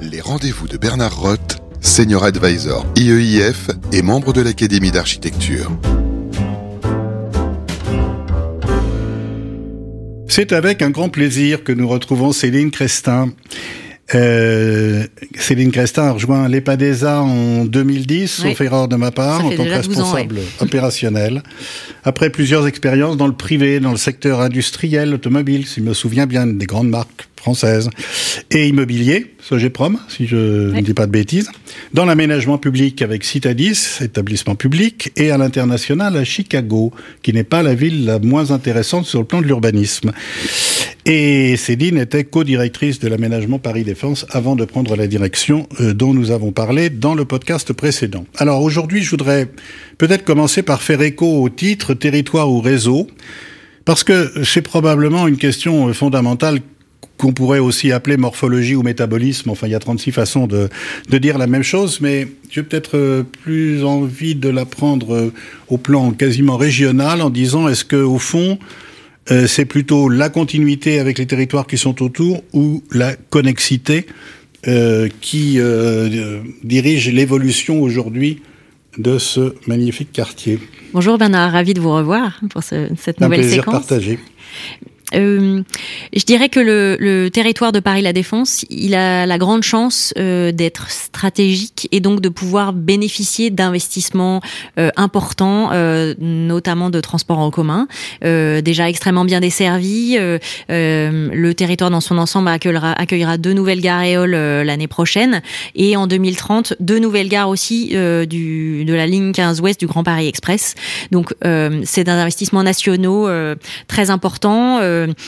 Les rendez-vous de Bernard Roth, Senior Advisor IEIF et membre de l'Académie d'architecture. C'est avec un grand plaisir que nous retrouvons Céline Crestin. Euh, Céline Crestin a rejoint l'EPADESA en 2010, sauf erreur de ma part, en tant que responsable opérationnel. Après plusieurs expériences dans le privé, dans le secteur industriel, automobile, si je me souviens bien des grandes marques françaises, et immobilier, Sogeprom, si je ne dis pas de bêtises, dans l'aménagement public avec Citadis, établissement public, et à l'international à Chicago, qui n'est pas la ville la moins intéressante sur le plan de l'urbanisme. Et Céline était co-directrice de l'aménagement Paris Défense avant de prendre la direction euh, dont nous avons parlé dans le podcast précédent. Alors aujourd'hui, je voudrais peut-être commencer par faire écho au titre territoire ou réseau, parce que c'est probablement une question fondamentale qu'on pourrait aussi appeler morphologie ou métabolisme. Enfin, il y a 36 façons de, de dire la même chose, mais j'ai peut-être euh, plus envie de la prendre euh, au plan quasiment régional en disant est-ce que au fond euh, c'est plutôt la continuité avec les territoires qui sont autour ou la connexité euh, qui euh, dirige l'évolution aujourd'hui de ce magnifique quartier? Bonjour Bernard, ravi de vous revoir pour ce, cette nouvelle Un plaisir séquence. partagé. Euh, je dirais que le, territoire de Paris La Défense, il a la grande chance euh, d'être stratégique et donc de pouvoir bénéficier d'investissements euh, importants, euh, notamment de transports en commun, euh, déjà extrêmement bien desservi. Euh, le territoire dans son ensemble accueillera, deux nouvelles gares éoles l'année prochaine et en 2030 deux nouvelles gares aussi de la ligne 15 Ouest du Grand Paris Express. Donc c'est un investissement nationaux très important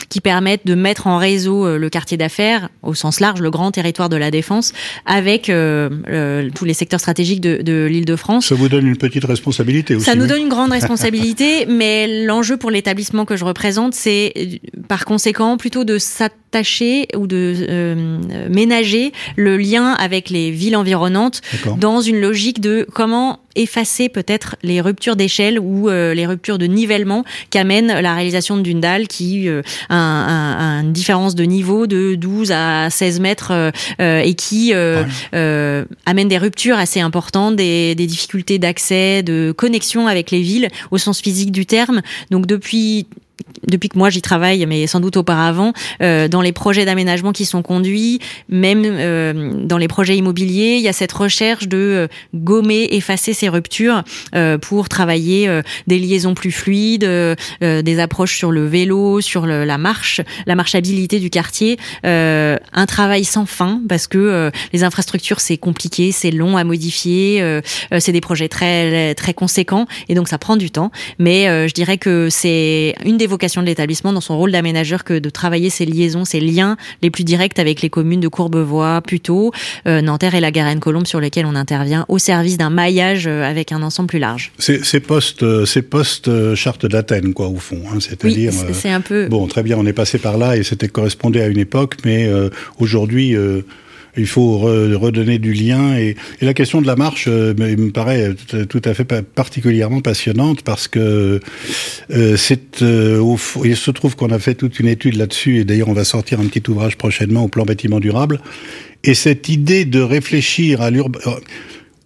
qui permettent de mettre en réseau euh, le quartier d'affaires au sens large, le grand territoire de la défense, avec euh, euh, tous les secteurs stratégiques de, de l'Île-de-France. Ça vous donne une petite responsabilité aussi. Ça nous donne une grande responsabilité, mais l'enjeu pour l'établissement que je représente, c'est par conséquent plutôt de s'attacher ou de euh, ménager le lien avec les villes environnantes dans une logique de comment effacer peut-être les ruptures d'échelle ou euh, les ruptures de nivellement qu'amène la réalisation d'une dalle qui euh, a, un, une différence de niveau de 12 à 16 mètres euh, et qui amène des ruptures assez importantes, des, des difficultés d'accès, de connexion avec les villes au sens physique du terme. Donc depuis depuis que moi j'y travaille, mais sans doute auparavant, euh, dans les projets d'aménagement qui sont conduits, même euh, dans les projets immobiliers, il y a cette recherche de euh, gommer, effacer ces ruptures euh, pour travailler euh, des liaisons plus fluides, des approches sur le vélo, sur le, la marche, la marchabilité du quartier. un travail sans fin parce que les infrastructures c'est compliqué, c'est long à modifier, c'est des projets très très conséquents et donc ça prend du temps. Mais je dirais que c'est une des vocation de l'établissement dans son rôle d'aménageur que de travailler ces liaisons, ces liens les plus directs avec les communes de Courbevoie, Puteaux, euh, Nanterre et la Garenne-Colombe sur lesquelles on intervient au service d'un maillage euh, avec un ensemble plus large. C'est post, c'est post charte d'Athènes quoi au fond, hein, c'est-à-dire. Oui, c'est un peu. Bon, très bien, on est passé par là et c'était correspondait à une époque, mais euh, aujourd'hui. Il faut redonner du lien. Et, et, la question de la marche euh, me paraît tout à fait particulièrement passionnante parce que euh, euh, il se trouve qu'on a fait toute une étude là-dessus et d'ailleurs on va sortir un petit ouvrage prochainement au plan bâtiment durable. Et cette idée de réfléchir à l'urbain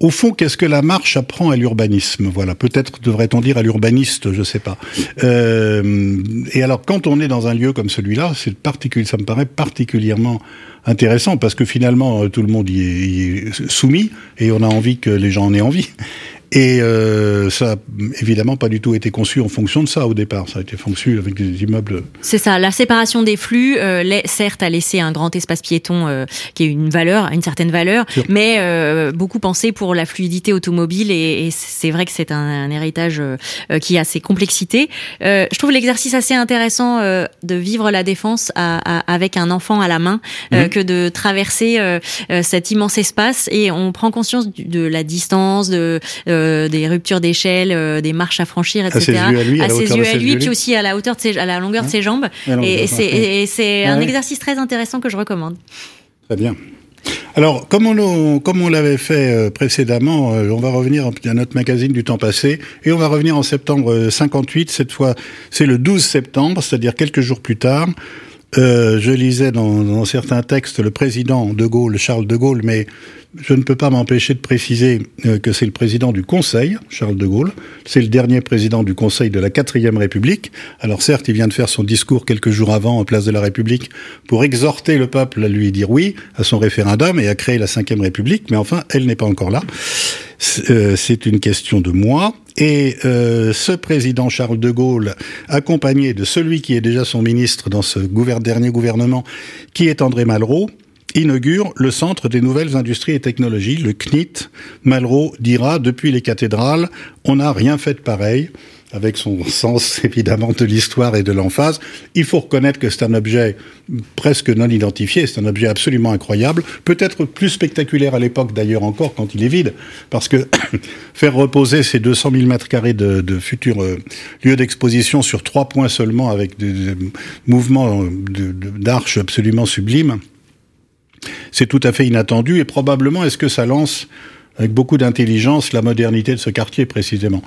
au fond, qu'est-ce que la marche apprend à l'urbanisme? Voilà, peut-être devrait-on dire à l'urbaniste, je ne sais pas. Euh, et alors, quand on est dans un lieu comme celui-là, c'est particulier, ça me paraît particulièrement intéressant parce que finalement, tout le monde y est soumis et on a envie que les gens en aient envie. Et euh, ça a évidemment pas du tout été conçu en fonction de ça au départ. Ça a été conçu avec des immeubles. C'est ça. La séparation des flux, euh, certes, a laissé un grand espace piéton euh, qui a une valeur, une certaine valeur, Sûr. mais euh, beaucoup pensé pour la fluidité automobile. Et, et c'est vrai que c'est un, un, héritage euh, qui a ses complexités. Euh, je trouve l'exercice assez intéressant de vivre la défense à, à, avec un enfant à la main mmh. que de traverser cet immense espace et on prend conscience de la distance, de euh, des ruptures d'échelle, euh, des marches à franchir, etc. À ses yeux à lui, à, à ses yeux à lui, puis aussi à la hauteur de ses, à la longueur hein de ses jambes. Et, et c'est un ouais. exercice très intéressant que je recommande. Très bien. Alors, comme on, comme on l'avait fait euh, précédemment, on va revenir à notre magazine du temps passé, et on va revenir en septembre 58. Cette fois, c'est le 12 septembre, c'est-à-dire quelques jours plus tard. Euh, je lisais dans, certains textes le président de Gaulle, Charles de Gaulle, mais je ne peux pas m'empêcher de préciser euh, que c'est le président du Conseil, Charles de Gaulle. C'est le dernier président du Conseil de la quatrième République. Alors certes, il vient de faire son discours quelques jours avant en place de la République pour exhorter le peuple à lui dire oui à son référendum et à créer la cinquième République, mais enfin, elle n'est pas encore là. Euh, c'est une question de moi. Et euh, ce président Charles de Gaulle, accompagné de celui qui est déjà son ministre dans ce dernier gouvernement, qui est André Malraux, inaugure le Centre des nouvelles industries et technologies, le CNIT. Malraux dira, depuis les cathédrales, on n'a rien fait de pareil avec son sens évidemment de l'histoire et de l'emphase. Il faut reconnaître que c'est un objet presque non identifié, c'est un objet absolument incroyable, peut-être plus spectaculaire à l'époque d'ailleurs encore quand il est vide, parce que faire reposer ces 200 000 mètres carrés de, futurs euh, lieux d'exposition sur trois points seulement avec des, des mouvements d'arches absolument sublimes, c'est tout à fait inattendu et probablement est-ce que ça lance avec beaucoup d'intelligence la modernité de ce quartier précisément?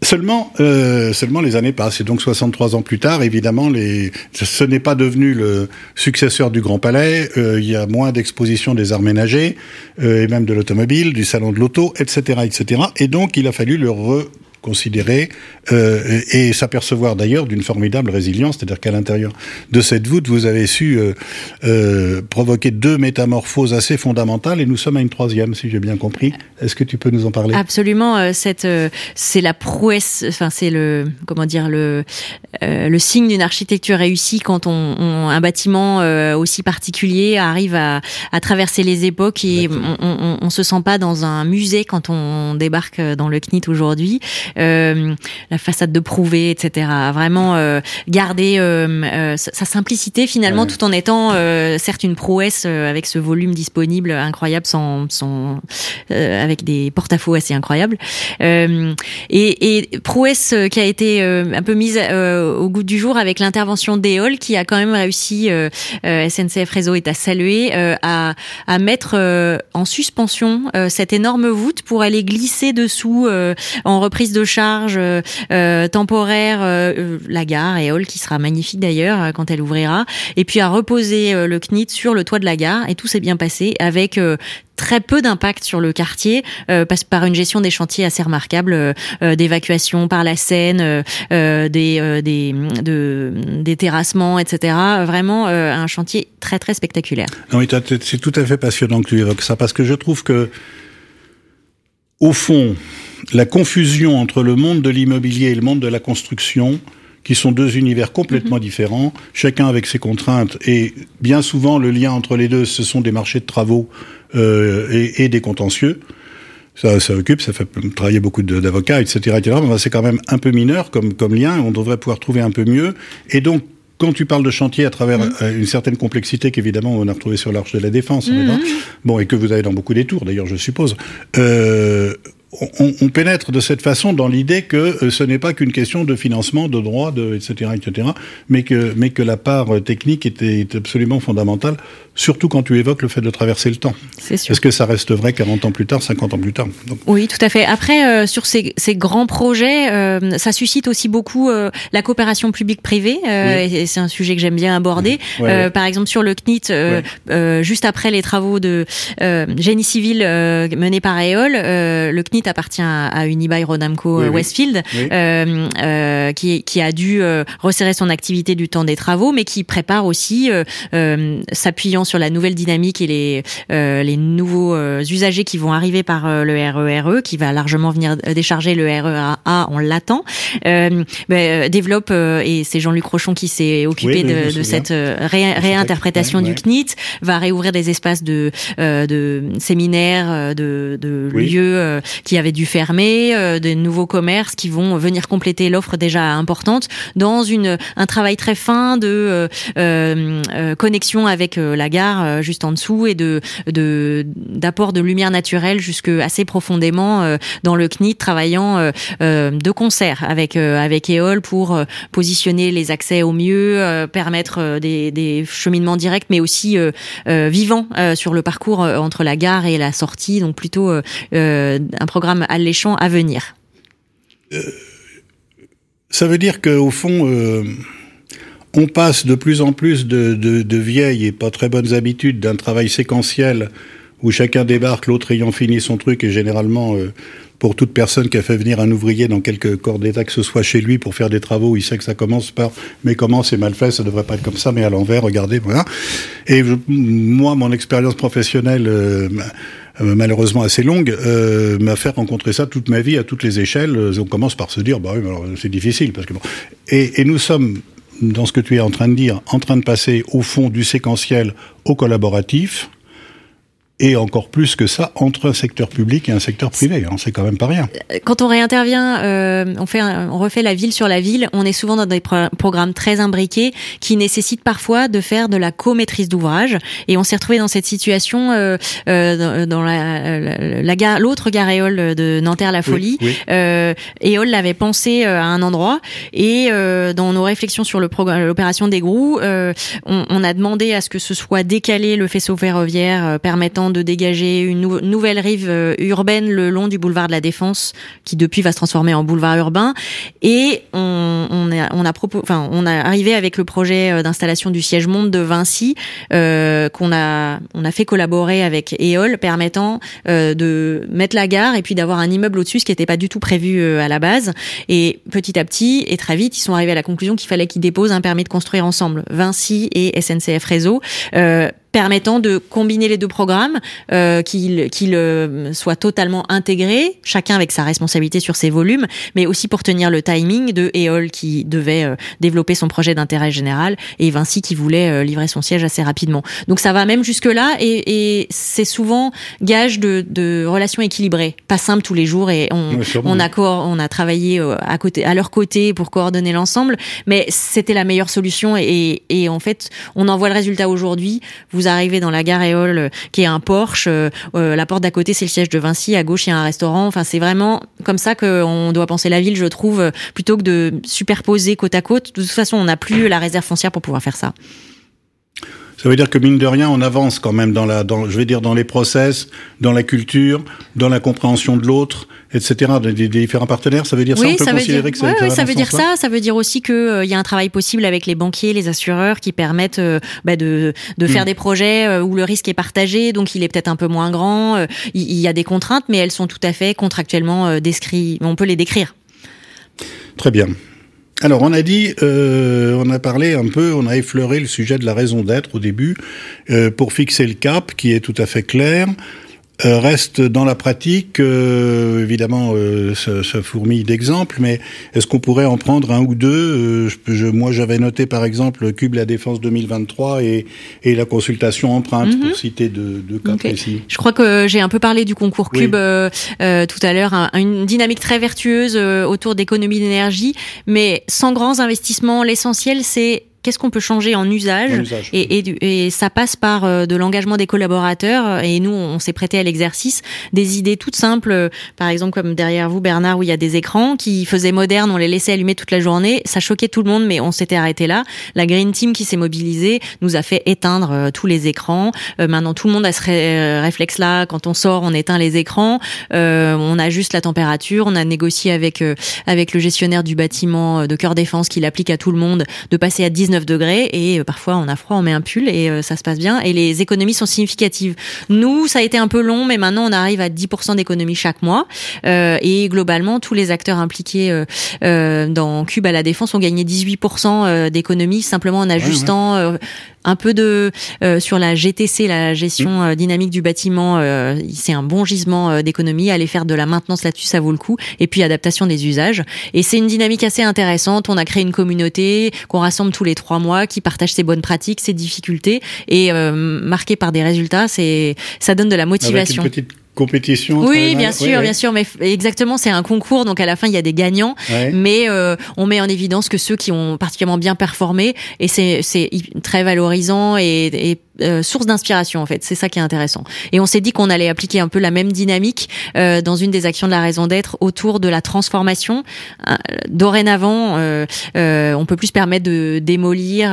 Seulement, euh, seulement les années passent. Et donc 63 ans plus tard, évidemment, les, ce n'est pas devenu le successeur du Grand Palais. Euh, il y a moins d'expositions des arts ménagers euh, et même de l'automobile, du salon de l'auto, etc., etc. Et donc, il a fallu le considérer euh, et s'apercevoir d'ailleurs d'une formidable résilience, c'est-à-dire qu'à l'intérieur de cette voûte, vous avez su euh, euh, provoquer deux métamorphoses assez fondamentales et nous sommes à une troisième, si j'ai bien compris. Est-ce que tu peux nous en parler? Absolument. Cette, c'est la prouesse, enfin c'est le, comment dire, le, le signe d'une architecture réussie quand on, on un bâtiment aussi particulier arrive à, à, traverser les époques et on, on, on, se sent pas dans un musée quand on débarque dans le CNIT aujourd'hui. Euh, la façade de Prouvé, etc. Vraiment euh, garder euh, sa simplicité finalement, ouais. tout en étant certes une prouesse avec ce volume disponible incroyable, sans, sans avec des porte-à-faux assez incroyables. et, et prouesse qui a été un peu mise au goût du jour avec l'intervention d'Eol qui a quand même réussi, SNCF Réseau est à saluer, à, à mettre en suspension cette énorme voûte pour aller glisser dessous en reprise de charge euh, euh, temporaire, euh, la gare et Hall qui sera magnifique d'ailleurs quand elle ouvrira, et puis à reposer le CNIT sur le toit de la gare et tout s'est bien passé avec très peu d'impact sur le quartier passe par une gestion des chantiers assez remarquable d'évacuation par la Seine, des des de, des terrassements, etc. Vraiment un chantier très très spectaculaire. Non, c'est tout à fait passionnant que tu évoques ça parce que je trouve que au fond, la confusion entre le monde de l'immobilier et le monde de la construction, qui sont deux univers complètement mmh. différents, chacun avec ses contraintes, et bien souvent le lien entre les deux, ce sont des marchés de travaux euh, et, et, des contentieux. Ça, ça occupe, ça fait travailler beaucoup d'avocats, etc., etc. Mais c'est quand même un peu mineur comme, comme lien, on devrait pouvoir trouver un peu mieux. Et donc, quand tu parles de chantier à travers mmh. une certaine complexité qu'évidemment on a retrouvé sur l'Arche de la Défense, mmh. bon, et que vous avez dans beaucoup des tours d'ailleurs, je suppose, euh, on, on, pénètre de cette façon dans l'idée que euh, ce n'est pas qu'une question de financement, de droit, de, etc., etc., mais que, mais que la part euh, technique était, est absolument fondamentale, surtout quand tu évoques le fait de traverser le temps. C'est sûr. Est-ce que ça reste vrai 40 ans plus tard, 50 ans plus tard? Donc... Oui, tout à fait. Après, euh, sur ces, ces, grands projets, euh, ça suscite aussi beaucoup euh, la coopération publique-privée, oui. et c'est un sujet que j'aime bien aborder. Oui. Ouais, ouais. Par exemple, sur le CNIT, juste après les travaux de génie civil menés par EOL, le CNIT appartient à Unibail Rodamco oui, Westfield, oui. Euh, euh, qui, qui, a dû euh, resserrer son activité du temps des travaux, mais qui prépare aussi, s'appuyant sur la nouvelle dynamique et les, les nouveaux usagers qui vont arriver par le RERE, e, qui va largement venir décharger le RERA, on l'attend, bah, développe, et c'est Jean-Luc Rochon qui s'est occupé oui, de, de cette ré, réinterprétation du CNIT, va réouvrir des espaces de, de séminaires, de, de lieux qui avaient dû fermer, euh, des nouveaux commerces qui vont venir compléter l'offre déjà importante dans une un travail très fin de euh, euh, connexion avec la gare juste en dessous et de d'apport de lumière naturelle jusque assez profondément dans le CNIT, travaillant de concert avec avec EOL pour positionner les accès au mieux, permettre des, des cheminements directs, mais aussi vivants sur le parcours entre la gare et la sortie, donc plutôt un programme alléchant à venir euh, Ça veut dire qu'au fond, euh, On passe de plus en plus de, vieilles et pas très bonnes habitudes d'un travail séquentiel où chacun débarque, l'autre ayant fini son truc, et généralement, euh, pour toute personne qui a fait venir un ouvrier dans quelque corps d'état que ce soit chez lui pour faire des travaux, il sait que ça commence par mais comment c'est mal fait, ça devrait pas être comme ça, mais à l'envers, regardez, voilà. Et moi, mon expérience professionnelle malheureusement assez longue, euh, m'a fait rencontrer ça toute ma vie à toutes les échelles. On commence par se dire, bah oui, c'est difficile parce que bon. Et, et nous sommes dans ce que tu es en train de dire, en train de passer au fond du séquentiel au collaboratif, et encore plus que ça entre un secteur public et un secteur privé. Hein, c'est quand même pas rien. Quand on réintervient, euh, on fait, on refait la ville sur la ville. On est souvent dans des programmes très imbriqués qui nécessitent parfois de faire de la co-maîtrise d'ouvrage. Et on s'est retrouvé dans cette situation euh, euh, dans, la, la, gare, l'autre gare Éole de Nanterre-La Folie. Oui, euh, Éole l'avait pensé euh, à un endroit et euh, dans nos réflexions sur l'opération des Grous, on, on, a demandé à ce que ce soit décalé le faisceau ferroviaire permettant de dégager une nouvelle rive euh, urbaine le long du boulevard de la Défense, qui depuis va se transformer en boulevard urbain. Et on, on a, on a, enfin, on a arrivé avec le projet euh, d'installation du siège monde de Vinci, euh, qu'on a, on a fait collaborer avec EOL, permettant euh, de mettre la gare et puis d'avoir un immeuble au-dessus, ce qui n'était pas du tout prévu à la base. Et petit à petit et très vite, ils sont arrivés à la conclusion qu'il fallait qu'ils déposent un permis de construire ensemble, Vinci et SNCF Réseau. Euh, permettant de combiner les deux programmes, euh, qu'ils qu'ils euh, soient totalement intégrés, chacun avec sa responsabilité sur ses volumes, mais aussi pour tenir le timing de EOL qui devait euh, développer son projet d'intérêt général et Vinci qui voulait euh, livrer son siège assez rapidement. Donc ça va même jusque là et, et c'est souvent gage de, de, relations équilibrées, pas simple tous les jours et on, on a on a travaillé à côté à leur côté pour coordonner l'ensemble, mais c'était la meilleure solution et, et en fait on en voit le résultat aujourd'hui. Vous arrivez dans la gare Éole, euh, qui est un Porsche, euh, euh, la porte d'à côté c'est le siège de Vinci, à gauche il y a un restaurant. Enfin, c'est vraiment comme ça qu'on doit penser la ville, je trouve, plutôt que de superposer côte à côte. De toute façon, on n'a plus la réserve foncière pour pouvoir faire ça. Ça veut dire que mine de rien, on avance quand même dans la, dans, je vais dire dans les process, dans la culture, dans la compréhension de l'autre, etc. Des, différents partenaires. Ça veut dire oui, ça. On peut considérer dire, que ça, ça veut dire ça. Ça veut dire aussi qu'il euh, y a un travail possible avec les banquiers, les assureurs, qui permettent euh, bah, de, de faire mm. des projets euh, où le risque est partagé, donc il est peut-être un peu moins grand. Euh, il, il, y a des contraintes, mais elles sont tout à fait contractuellement euh, décrites. On peut les décrire. Très bien. Alors on a dit, euh, on a parlé un peu, on a effleuré le sujet de la raison d'être au début euh, pour fixer le cap qui est tout à fait clair. Euh, reste dans la pratique, euh, évidemment, euh, ça, ça, fourmille d'exemples, mais est-ce qu'on pourrait en prendre un ou deux euh, je, je, Moi, j'avais noté par exemple Cube la Défense 2023 et, et la consultation empreinte, mm -hmm. pour citer deux, deux cas okay. précis. Je crois que j'ai un peu parlé du concours Cube oui. tout à l'heure, un, une dynamique très vertueuse autour d'économie d'énergie, mais sans grands investissements. L'essentiel, c'est qu'est-ce qu'on peut changer en usage, en usage. Et, et, et, ça passe par euh, de l'engagement des collaborateurs. Et nous on s'est prêté à l'exercice. Des idées toutes simples euh, par exemple comme derrière vous Bernard où il y a des écrans qui faisaient moderne on les laissait allumer toute la journée. Ça choquait tout le monde mais on s'était arrêté là. La Green Team qui s'est mobilisée nous a fait éteindre euh, tous les écrans. Maintenant tout le monde a ce ré réflexe là quand on sort on éteint les écrans. On ajuste la température. On a négocié avec avec le gestionnaire du bâtiment de Cœur Défense qui l'applique à tout le monde de passer à 19 degrés et euh, parfois on a froid, on met un pull et euh, ça se passe bien. Et les économies sont significatives. Nous, ça a été un peu long, mais maintenant on arrive à 10% d'économies chaque mois. Euh, et globalement tous les acteurs impliqués euh, dans Cube à la Défense ont gagné 18% d'économies simplement en ajustant ouais, ouais un peu de euh, sur la GTC, la gestion mmh. dynamique du bâtiment. Euh, c'est un bon gisement euh, d'économie. Aller faire de la maintenance là-dessus, ça vaut le coup. Et puis adaptation des usages. Et c'est une dynamique assez intéressante. On a créé une communauté qu'on rassemble tous les trois mois, qui partage ses bonnes pratiques, ses difficultés, et marqué par des résultats. C'est ça donne de la motivation. Avec une petite compétition Oui, bien sûr, oui, bien sûr, mais exactement, c'est un concours, donc à la fin il y a des gagnants, ouais. mais euh, on met en évidence que ceux qui ont particulièrement bien performé, et c'est très valorisant et, et source d'inspiration en fait. C'est ça qui est intéressant. Et on s'est dit qu'on allait appliquer un peu la même dynamique dans une des actions de la raison d'être autour de la transformation. dorénavant, on peut plus se permettre de démolir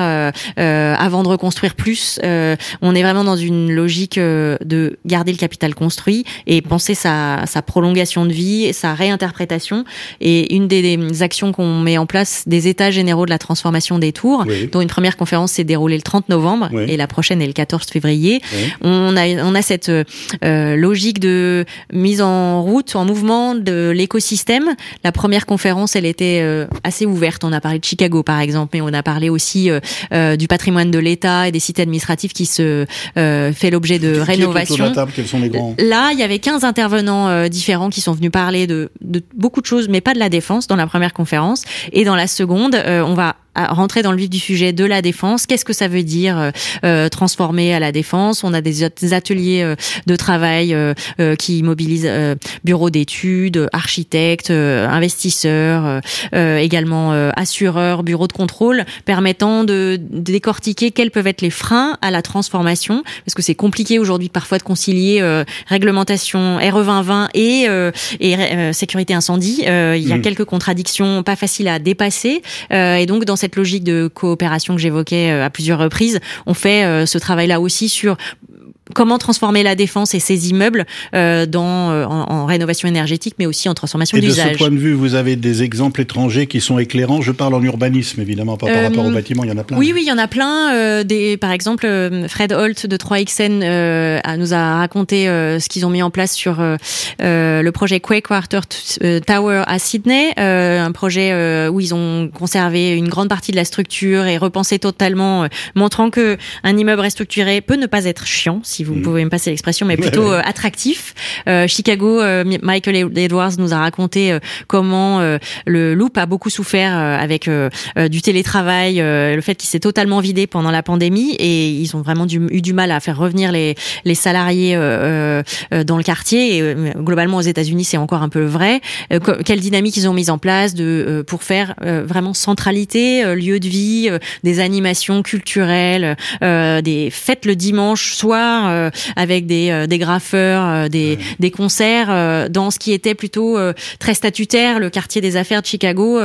avant de reconstruire plus. on est vraiment dans une logique de garder le capital construit et penser sa, sa prolongation de vie, sa réinterprétation. Et une des, actions qu'on met en place, des états généraux de la transformation des tours, dont une première conférence s'est déroulée le 30 novembre et la prochaine est le 14 février. On a on a cette euh, logique de mise en route, en mouvement de l'écosystème. La première conférence, elle était euh, assez ouverte. On a parlé de Chicago par exemple, mais on a parlé aussi euh, du patrimoine de l'État et des cités administratives qui se fait l'objet de rénovation. Là, il y avait 15 intervenants différents qui sont venus parler de, de beaucoup de choses, mais pas de la défense dans la première conférence. Et dans la seconde, on va à rentrer dans le vif du sujet de la défense. Qu'est-ce que ça veut dire euh, euh transformer à la défense? On a des, ateliers euh, de travail euh, qui mobilisent bureaux d'études, architectes, investisseurs, également assureurs, bureaux de contrôle, permettant de, décortiquer quels peuvent être les freins à la transformation, parce que c'est compliqué aujourd'hui parfois de concilier réglementation RE 2020 et, et sécurité incendie. il y a mmh. quelques contradictions pas faciles à dépasser, et donc dans cette cette logique de coopération que j'évoquais euh, à plusieurs reprises, on fait euh, ce travail-là aussi sur comment transformer la défense et ses immeubles euh, dans, euh, en, rénovation énergétique, mais aussi en transformation d'usage. De ce point de vue, vous avez des exemples étrangers qui sont éclairants. Je parle en urbanisme, évidemment, pas par rapport au euh, bâtiment, il y en a plein. Oui, oui, il y en a plein. Euh, des, par exemple, Fred Holt de 3XN nous a raconté ce qu'ils ont mis en place sur le projet Quake Water Tower à Sydney, un projet où ils ont conservé une grande partie de la structure et repensé totalement, montrant que un immeuble restructuré peut ne pas être chiant si vous mm. pouvez me passer l'expression, mais plutôt euh, attractif. Euh, Chicago, euh, Michael Edwards nous a raconté comment le Loop a beaucoup souffert avec du télétravail, le fait qu'il s'est totalement vidé pendant la pandémie et ils ont vraiment eu du mal à faire revenir les, les salariés dans le quartier. Et globalement aux États-Unis, c'est encore un peu vrai. quelle dynamique ils ont mise en place de pour faire vraiment centralité, lieu de vie, des animations culturelles, des fêtes le dimanche soir euh, avec des, euh, des graffeurs, euh, des, des concerts dans ce qui était plutôt très statutaire, le quartier des affaires de Chicago. il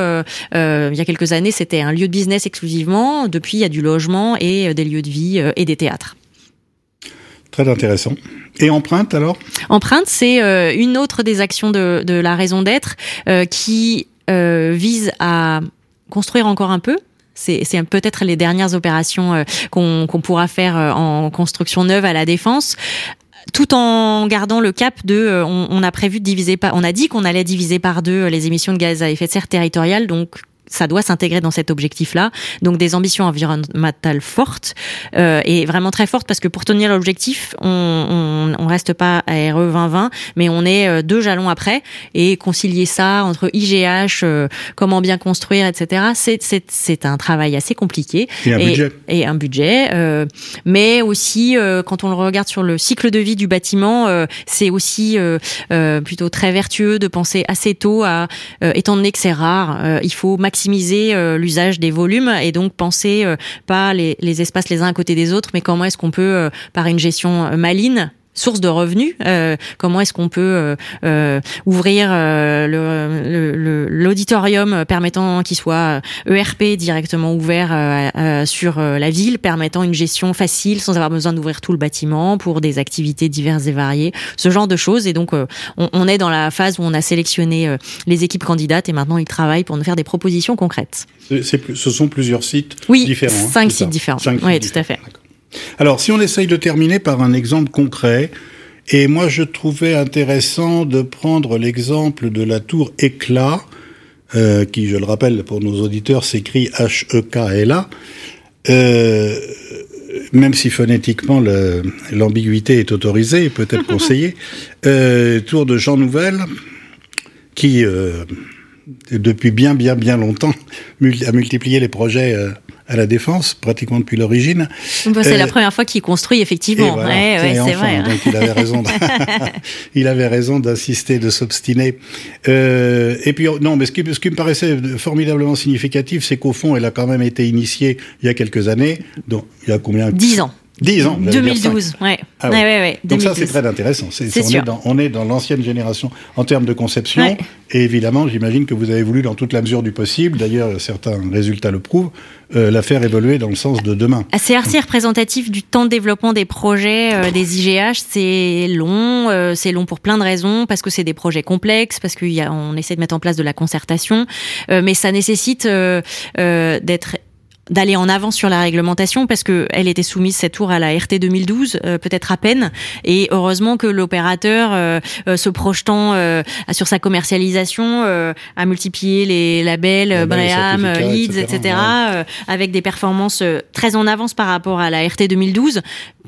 y a quelques années, c'était un lieu de business exclusivement. Depuis, il y a du logement et des lieux de vie et des théâtres. Très intéressant. Et Empreinte alors? Empreinte, c'est une autre des actions de, de la raison d'être qui vise à construire encore un peu c'est peut-être les dernières opérations euh, qu'on pourra faire euh, en construction neuve à la défense tout en gardant le cap de euh, on, a prévu de diviser par on a dit qu'on allait diviser par deux les émissions de gaz à effet de serre territoriales donc ça doit s'intégrer dans cet objectif-là. Donc des ambitions environnementales fortes euh, et vraiment très fortes parce que pour tenir l'objectif, on, on, on, reste pas à RE 2020, mais on est euh, deux jalons après et concilier ça entre IGH, euh, comment bien construire, etc. C'est un travail assez compliqué et un budget et un budget, euh, mais aussi euh, quand on le regarde sur le cycle de vie du bâtiment, c'est aussi plutôt très vertueux de penser assez tôt à étant donné que c'est rare, il faut maximiser maximiser euh, l'usage des volumes et donc penser euh, pas les, les, espaces les uns à côté des autres, mais comment est-ce qu'on peut, euh, par une gestion maligne, source de revenus. Euh, comment est-ce qu'on peut euh, euh, ouvrir l'auditorium le, permettant qu'il soit ERP directement ouvert sur la ville, permettant une gestion facile sans avoir besoin d'ouvrir tout le bâtiment pour des activités diverses et variées, ce genre de choses. Et donc, on, on, est dans la phase où on a sélectionné les équipes candidates et maintenant ils travaillent pour nous faire des propositions concrètes. ce sont plusieurs sites oui, différents. Hein, cinq sites différents. oui, tout à fait. Alors, si on essaye de terminer par un exemple concret, et moi je trouvais intéressant de prendre l'exemple de la tour Éclat, euh, qui, je le rappelle pour nos auditeurs, s'écrit H-E-K-L-A, euh, même si phonétiquement l'ambiguïté est autorisée et peut-être conseillée, euh, tour de Jean Nouvel, qui depuis bien bien bien longtemps a multiplié les projets euh, à la défense, pratiquement depuis l'origine. c'est la première fois qu'il construit, effectivement. ouais, c'est vrai. Hein. Donc il avait raison. il avait raison d'insister, de s'obstiner. Euh, et puis non, mais ce qui, ce qui me paraissait formidablement significatif, c'est qu'au fond, elle a quand même été initiée il y a quelques années. Donc il y a combien? Dix ans. 10 ans. 2012, ouais. Ah ouais. Ouais, ouais, Donc ça, c'est très intéressant. on, Est dans, on est dans l'ancienne génération en termes de conception. Et évidemment, j'imagine que vous avez voulu, dans toute la mesure du possible, d'ailleurs, certains résultats le prouvent, euh, la faire évoluer dans le sens de demain. C'est assez représentatif du temps de développement des projets euh, des IGH. C'est long, euh, c'est long pour plein de raisons, parce que c'est des projets complexes, parce qu'on essaie de mettre en place de la concertation, mais ça nécessite d'être d'aller en avant sur la réglementation parce que elle était soumise cette tour à la RT 2012 euh, peut-être à peine et heureusement que l'opérateur euh, euh, se projetant sur sa commercialisation a multiplié les labels Breham, Leeds, etc. avec des performances très en avance par rapport à la RT 2012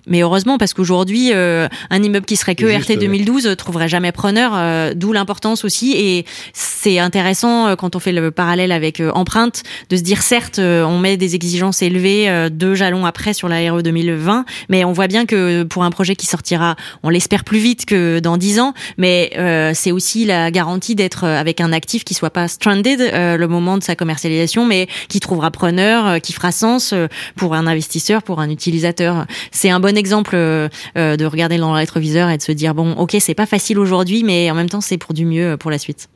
mais heureusement, parce qu'aujourd'hui, euh, un immeuble qui serait que RT 2012 euh, trouverait jamais preneur, euh, d'où l'importance aussi. Et c'est intéressant quand on fait le parallèle avec empreinte de se dire certes, on met des exigences élevées deux jalons après sur la RE 2020, mais on voit bien que pour un projet qui sortira, on l'espère plus vite que dans dix ans, mais c'est aussi la garantie d'être avec un actif qui soit pas stranded le moment de sa commercialisation, mais qui trouvera preneur, qui fera sens pour un investisseur, pour un utilisateur. C'est un bon exemple euh, euh, de regarder dans le rétroviseur et de se dire bon, ok, c'est pas facile aujourd'hui, mais en même temps, c'est pour du mieux euh, pour la suite.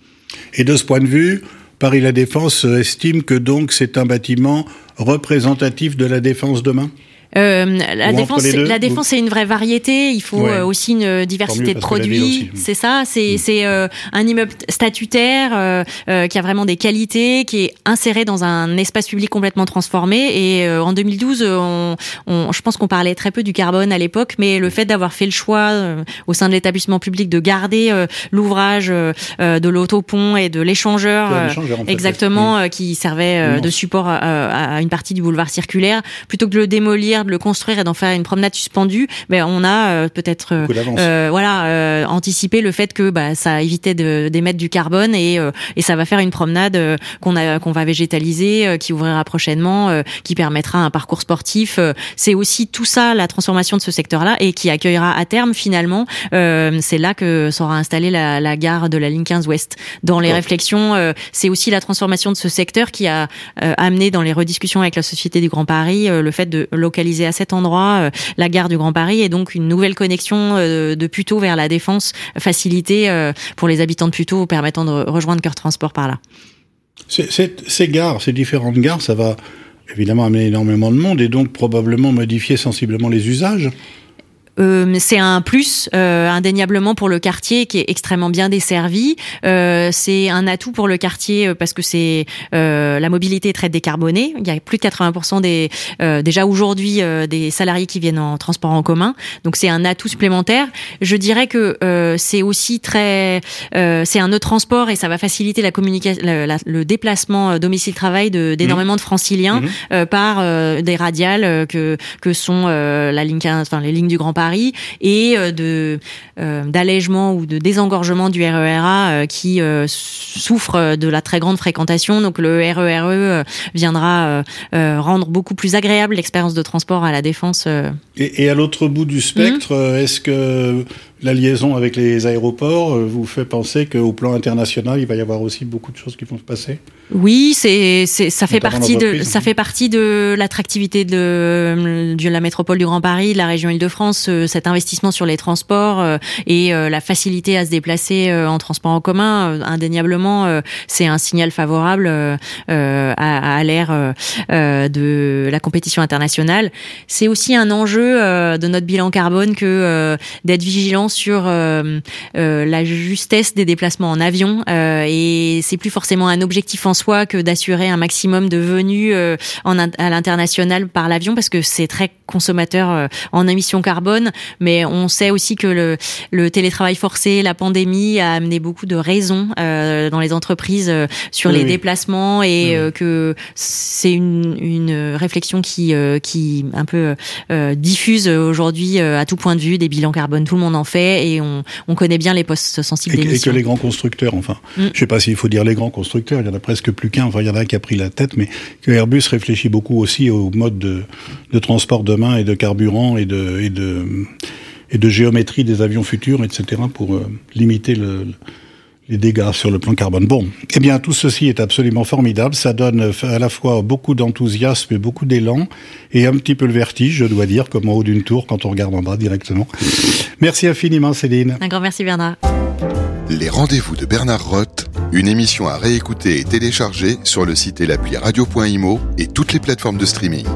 Et de ce point de vue, Paris La Défense estime que donc c'est un bâtiment représentatif de la défense demain? Euh, la, défense, la défense, c'est une vraie variété. Il faut euh, aussi une diversité de produits. C'est ça. C'est mm. c'est euh, un immeuble statutaire euh, qui a vraiment des qualités, qui est inséré dans un espace public complètement transformé. Et en 2012, on, on, je pense qu'on parlait très peu du carbone à l'époque, mais le fait d'avoir fait le choix au sein de l'établissement public de garder l'ouvrage de l'autopont et de l'échangeur, exactement, mm. qui servait de support à, à une partie du boulevard circulaire, plutôt que de le démolir de le construire et d'en faire une promenade suspendue, ben on a euh, peut-être euh, euh, voilà anticipé le fait que bah, ça évitait d'émettre du carbone et, et ça va faire une promenade qu'on a qu'on va végétaliser, qui ouvrira prochainement, qui permettra un parcours sportif. C'est aussi tout ça la transformation de ce secteur-là et qui accueillera à terme finalement. c'est là que sera installée la, la, gare de la ligne 15 Ouest. Dans les réflexions, c'est aussi la transformation de ce secteur qui a amené dans les rediscussions avec la Société du Grand Paris le fait de localiser à cet endroit euh, la gare du Grand Paris et donc une nouvelle connexion euh, de Puteaux vers la Défense facilitée euh, pour les habitants de Puteaux permettant de rejoindre Cœur Transport par là. Ces gares, ces différentes gares, ça va évidemment amener énormément de monde et donc probablement modifier sensiblement les usages. Euh, c'est un plus euh, indéniablement pour le quartier qui est extrêmement bien desservi. Euh, c'est un atout pour le quartier parce que c'est la mobilité est très décarbonée. Il y a plus de 80% des déjà aujourd'hui des salariés qui viennent en transport en commun. Donc c'est un atout supplémentaire. Je dirais que c'est aussi très c'est un autre transport et ça va faciliter la communication le déplacement domicile travail d'énormément de, franciliens mmh. par des radiales que que sont la ligne enfin les lignes du Grand Paris et euh, de euh, d'allègement ou de désengorgement du RERA euh, qui souffre de la très grande fréquentation. Donc le RERE e, viendra rendre beaucoup plus agréable l'expérience de transport à la défense. Et, à l'autre bout du spectre, mmh. est-ce que la liaison avec les aéroports euh, vous fait penser qu'au plan international, il va y avoir aussi beaucoup de choses qui vont se passer Oui, c'est, ça fait partie de ça fait partie de l'attractivité de, de, la métropole du Grand Paris, de la région Île-de-France, euh, cet investissement sur les transports euh, et la facilité à se déplacer en transport en commun. Indéniablement, c'est un signal favorable à, à l'ère de la compétition internationale. C'est aussi un enjeu de notre bilan carbone que d'être vigilant sur euh, euh, la justesse des déplacements en avion euh, et c'est plus forcément un objectif en soi que d'assurer un maximum de venues en, à l'international par l'avion parce que c'est très consommateur en émissions carbone mais on sait aussi que le, le télétravail forcé, la pandémie a amené beaucoup de raisons dans les entreprises sur les déplacements et que c'est une, une réflexion qui qui un peu diffuse aujourd'hui à tout point de vue des bilans carbone tout le monde en fait et on, connaît bien les postes sensibles d'émission. Et que les grands constructeurs, enfin, mm. je ne sais pas s'il faut dire les grands constructeurs, il y en a presque plus qu'un, enfin il y en a un qui a pris la tête, mais que Airbus réfléchit beaucoup aussi au mode de, transport demain et de carburant et de, et de, et de géométrie des avions futurs, etc., pour euh, limiter le les dégâts sur le plan carbone. Bon, eh bien, tout ceci est absolument formidable. Ça donne à la fois beaucoup d'enthousiasme et beaucoup d'élan, et un petit peu le vertige, je dois dire, comme en haut d'une tour quand on regarde en bas directement. Merci infiniment, Céline. Un grand merci, Bernard. Les rendez-vous de Bernard Roth, une émission à réécouter et télécharger sur le site et l'appli radio.imo et toutes les plateformes de streaming.